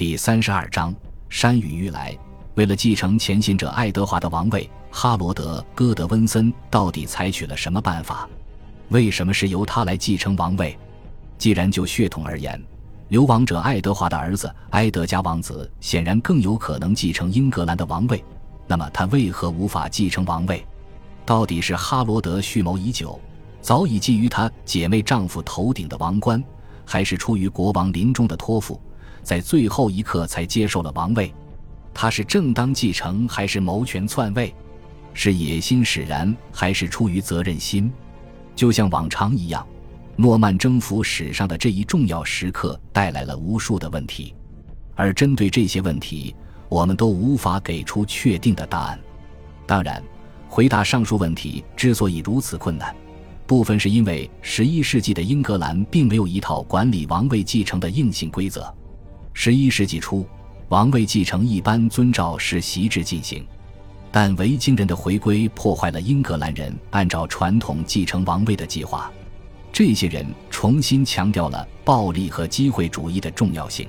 第三十二章山雨欲来。为了继承前行者爱德华的王位，哈罗德·戈德温森到底采取了什么办法？为什么是由他来继承王位？既然就血统而言，流亡者爱德华的儿子埃德加王子显然更有可能继承英格兰的王位，那么他为何无法继承王位？到底是哈罗德蓄谋已久，早已觊觎他姐妹丈夫头顶的王冠，还是出于国王临终的托付，在最后一刻才接受了王位？他是正当继承还是谋权篡位？是野心使然还是出于责任心？就像往常一样，诺曼征服史上的这一重要时刻带来了无数的问题，而针对这些问题，我们都无法给出确定的答案。当然，回答上述问题之所以如此困难，部分是因为十一世纪的英格兰并没有一套管理王位继承的硬性规则。十一世纪初。王位继承一般遵照世袭制进行，但维京人的回归破坏了英格兰人按照传统继承王位的计划。这些人重新强调了暴力和机会主义的重要性。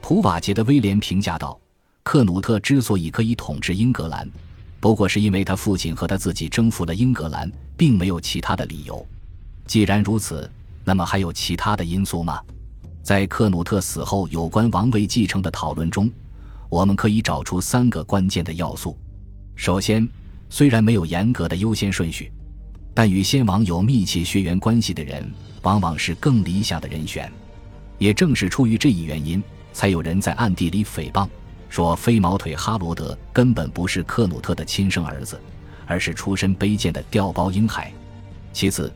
普瓦捷的威廉评价道：“克努特之所以可以统治英格兰，不过是因为他父亲和他自己征服了英格兰，并没有其他的理由。既然如此，那么还有其他的因素吗？”在克努特死后有关王位继承的讨论中，我们可以找出三个关键的要素。首先，虽然没有严格的优先顺序，但与先王有密切血缘关系的人往往是更理想的人选。也正是出于这一原因，才有人在暗地里诽谤说，飞毛腿哈罗德根本不是克努特的亲生儿子，而是出身卑贱的调包婴孩。其次，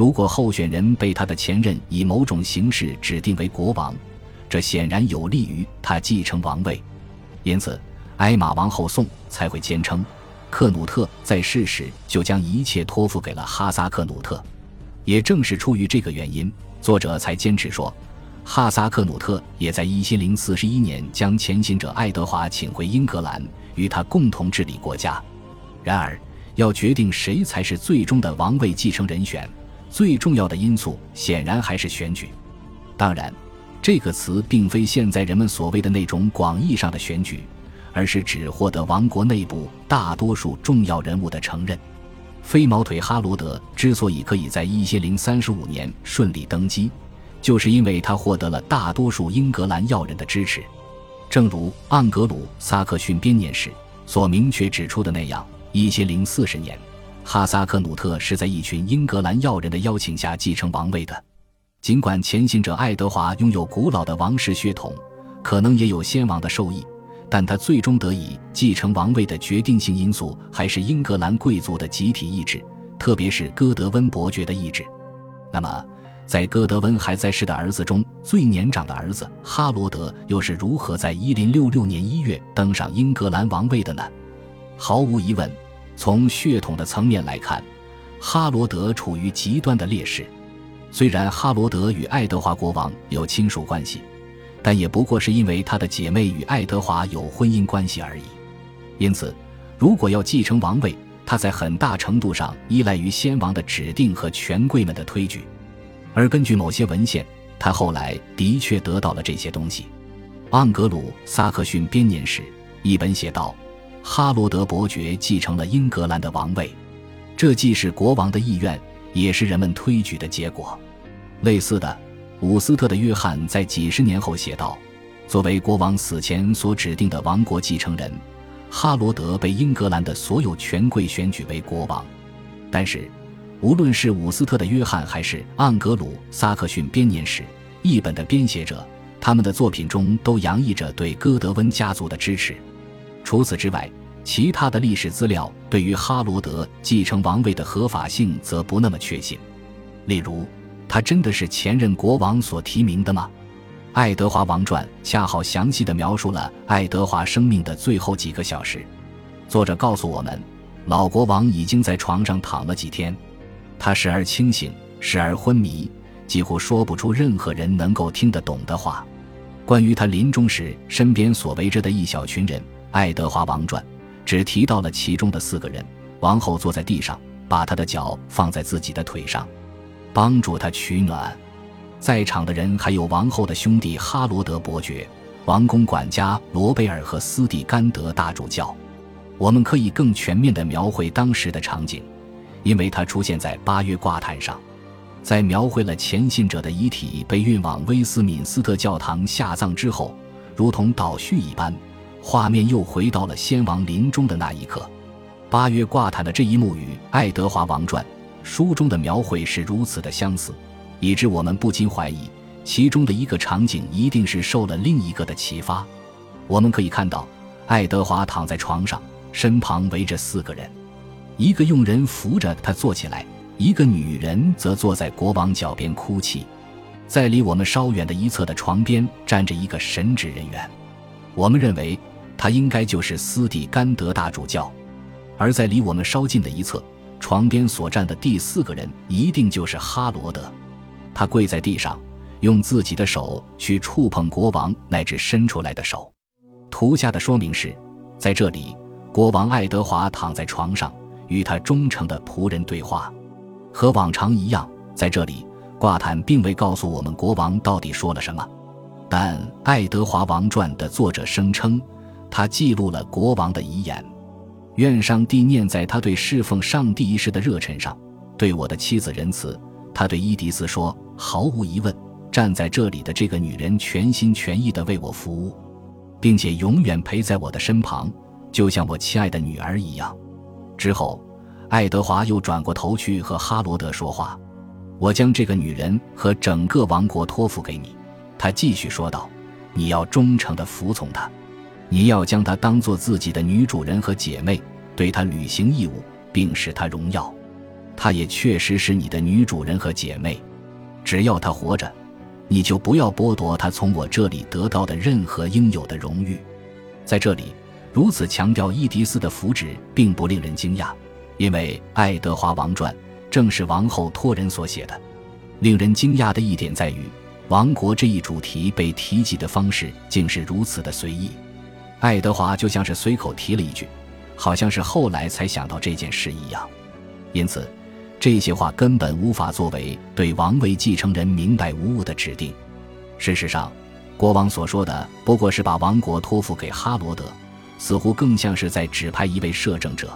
如果候选人被他的前任以某种形式指定为国王，这显然有利于他继承王位。因此，艾玛王后宋才会坚称，克努特在世时就将一切托付给了哈萨克努特。也正是出于这个原因，作者才坚持说，哈萨克努特也在一千零四十一年将前行者爱德华请回英格兰，与他共同治理国家。然而，要决定谁才是最终的王位继承人选。最重要的因素显然还是选举。当然，这个词并非现在人们所谓的那种广义上的选举，而是指获得王国内部大多数重要人物的承认。飞毛腿哈罗德之所以可以在一千零三十五年顺利登基，就是因为他获得了大多数英格兰要人的支持。正如盎格鲁撒克逊编年史所明确指出的那样，一千零四十年。哈萨克努特是在一群英格兰要人的邀请下继承王位的。尽管前行者爱德华拥有古老的王室血统，可能也有先王的授意，但他最终得以继承王位的决定性因素还是英格兰贵族的集体意志，特别是戈德温伯爵的意志。那么，在戈德温还在世的儿子中最年长的儿子哈罗德又是如何在1066年1月登上英格兰王位的呢？毫无疑问。从血统的层面来看，哈罗德处于极端的劣势。虽然哈罗德与爱德华国王有亲属关系，但也不过是因为他的姐妹与爱德华有婚姻关系而已。因此，如果要继承王位，他在很大程度上依赖于先王的指定和权贵们的推举。而根据某些文献，他后来的确得到了这些东西。《盎格鲁撒克逊编年史》一本写道。哈罗德伯爵继承了英格兰的王位，这既是国王的意愿，也是人们推举的结果。类似的，伍斯特的约翰在几十年后写道：“作为国王死前所指定的王国继承人，哈罗德被英格兰的所有权贵选举为国王。”但是，无论是伍斯特的约翰，还是《盎格鲁撒克逊编年史》一本的编写者，他们的作品中都洋溢着对戈德温家族的支持。除此之外，其他的历史资料对于哈罗德继承王位的合法性则不那么确信。例如，他真的是前任国王所提名的吗？《爱德华王传》恰好详细的描述了爱德华生命的最后几个小时。作者告诉我们，老国王已经在床上躺了几天，他时而清醒，时而昏迷，几乎说不出任何人能够听得懂的话。关于他临终时身边所围着的一小群人。《爱德华王传》只提到了其中的四个人：王后坐在地上，把她的脚放在自己的腿上，帮助她取暖。在场的人还有王后的兄弟哈罗德伯爵、王宫管家罗贝尔和斯蒂甘德大主教。我们可以更全面地描绘当时的场景，因为它出现在八月挂毯上。在描绘了前信者的遗体被运往威斯敏斯特教堂下葬之后，如同倒叙一般，画面又回到了先王临终的那一刻。八月挂毯的这一幕与《爱德华王传》书中的描绘是如此的相似，以致我们不禁怀疑，其中的一个场景一定是受了另一个的启发。我们可以看到，爱德华躺在床上，身旁围着四个人，一个佣人扶着他坐起来。一个女人则坐在国王脚边哭泣，在离我们稍远的一侧的床边站着一个神职人员，我们认为他应该就是斯蒂甘德大主教；而在离我们稍近的一侧，床边所站的第四个人一定就是哈罗德。他跪在地上，用自己的手去触碰国王那只伸出来的手。图下的说明是，在这里，国王爱德华躺在床上，与他忠诚的仆人对话。和往常一样，在这里，挂毯并未告诉我们国王到底说了什么，但《爱德华王传》的作者声称，他记录了国王的遗言：愿上帝念在他对侍奉上帝一事的热忱上，对我的妻子仁慈。他对伊迪丝说：“毫无疑问，站在这里的这个女人全心全意地为我服务，并且永远陪在我的身旁，就像我亲爱的女儿一样。”之后。爱德华又转过头去和哈罗德说话：“我将这个女人和整个王国托付给你。”他继续说道：“你要忠诚地服从她，你要将她当做自己的女主人和姐妹，对她履行义务，并使她荣耀。她也确实是你的女主人和姐妹。只要她活着，你就不要剥夺她从我这里得到的任何应有的荣誉。”在这里，如此强调伊迪丝的福祉，并不令人惊讶。因为《爱德华王传》正是王后托人所写的，令人惊讶的一点在于，王国这一主题被提及的方式竟是如此的随意。爱德华就像是随口提了一句，好像是后来才想到这件事一样。因此，这些话根本无法作为对王位继承人明白无误的指定。事实上，国王所说的不过是把王国托付给哈罗德，似乎更像是在指派一位摄政者。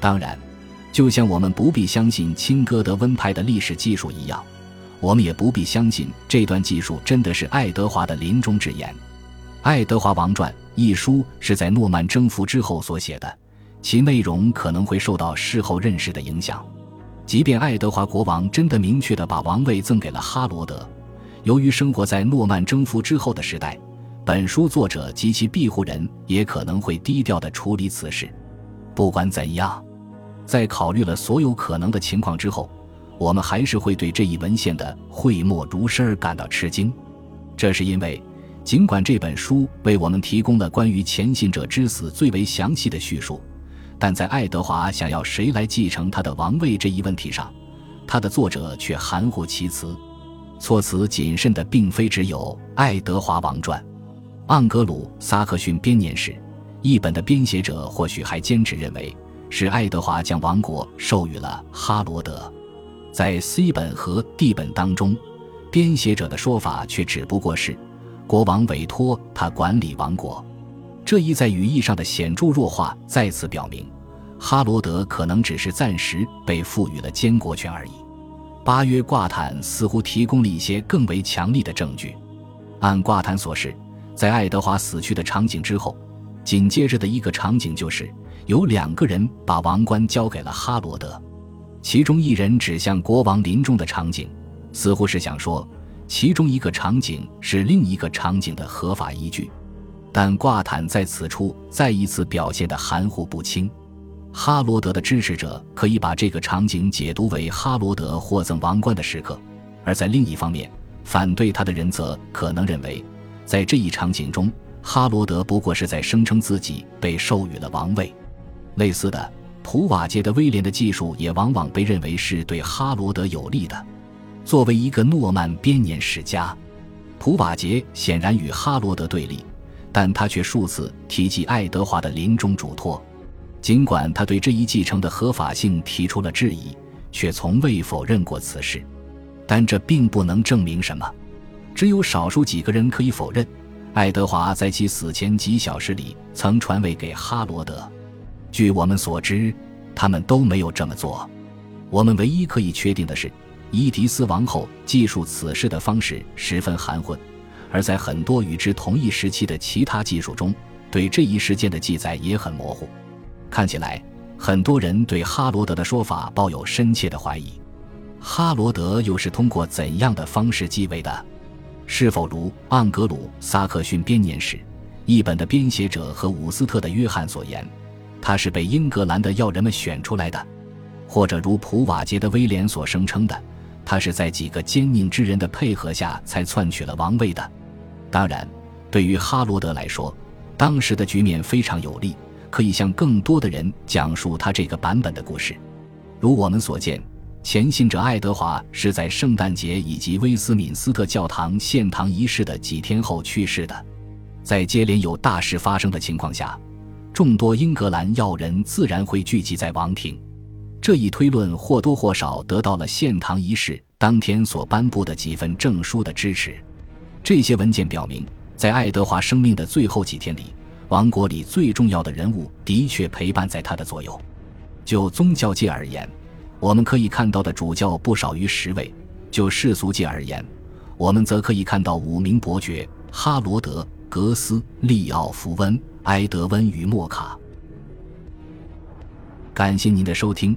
当然。就像我们不必相信亲哥德温派的历史技术一样，我们也不必相信这段技术真的是爱德华的临终之言。《爱德华王传》一书是在诺曼征服之后所写的，其内容可能会受到事后认识的影响。即便爱德华国王真的明确地把王位赠给了哈罗德，由于生活在诺曼征服之后的时代，本书作者及其庇护人也可能会低调地处理此事。不管怎样。在考虑了所有可能的情况之后，我们还是会对这一文献的讳莫如深而感到吃惊。这是因为，尽管这本书为我们提供了关于前信者之死最为详细的叙述，但在爱德华想要谁来继承他的王位这一问题上，他的作者却含糊其辞，措辞谨慎的并非只有《爱德华王传》。盎格鲁撒克逊编年史一本的编写者或许还坚持认为。是爱德华将王国授予了哈罗德，在 C 本和 D 本当中，编写者的说法却只不过是国王委托他管理王国。这一在语义上的显著弱化，再次表明哈罗德可能只是暂时被赋予了监国权而已。八约挂毯似乎提供了一些更为强力的证据。按挂毯所示，在爱德华死去的场景之后，紧接着的一个场景就是。有两个人把王冠交给了哈罗德，其中一人指向国王临终的场景，似乎是想说，其中一个场景是另一个场景的合法依据。但挂毯在此处再一次表现得含糊不清。哈罗德的支持者可以把这个场景解读为哈罗德获赠王冠的时刻，而在另一方面，反对他的人则可能认为，在这一场景中，哈罗德不过是在声称自己被授予了王位。类似的，普瓦捷的威廉的技术也往往被认为是对哈罗德有利的。作为一个诺曼编年史家，普瓦捷显然与哈罗德对立，但他却数次提及爱德华的临终嘱托。尽管他对这一继承的合法性提出了质疑，却从未否认过此事。但这并不能证明什么。只有少数几个人可以否认，爱德华在其死前几小时里曾传位给哈罗德。据我们所知，他们都没有这么做。我们唯一可以确定的是，伊迪丝王后记述此事的方式十分含混，而在很多与之同一时期的其他记述中，对这一事件的记载也很模糊。看起来，很多人对哈罗德的说法抱有深切的怀疑。哈罗德又是通过怎样的方式继位的？是否如盎格鲁撒克逊编年史一本的编写者和伍斯特的约翰所言，他是被英格兰的要人们选出来的？或者如普瓦捷的威廉所声称的，他是在几个奸佞之人的配合下才篡取了王位的。当然，对于哈罗德来说，当时的局面非常有利，可以向更多的人讲述他这个版本的故事。如我们所见，前信者爱德华是在圣诞节以及威斯敏斯特教堂献堂仪式的几天后去世的。在接连有大事发生的情况下，众多英格兰要人自然会聚集在王庭。这一推论或多或少得到了献堂仪式当天所颁布的几份证书的支持。这些文件表明，在爱德华生命的最后几天里，王国里最重要的人物的确陪伴在他的左右。就宗教界而言，我们可以看到的主教不少于十位；就世俗界而言，我们则可以看到五名伯爵：哈罗德、格斯、利奥弗温、埃德温与莫卡。感谢您的收听。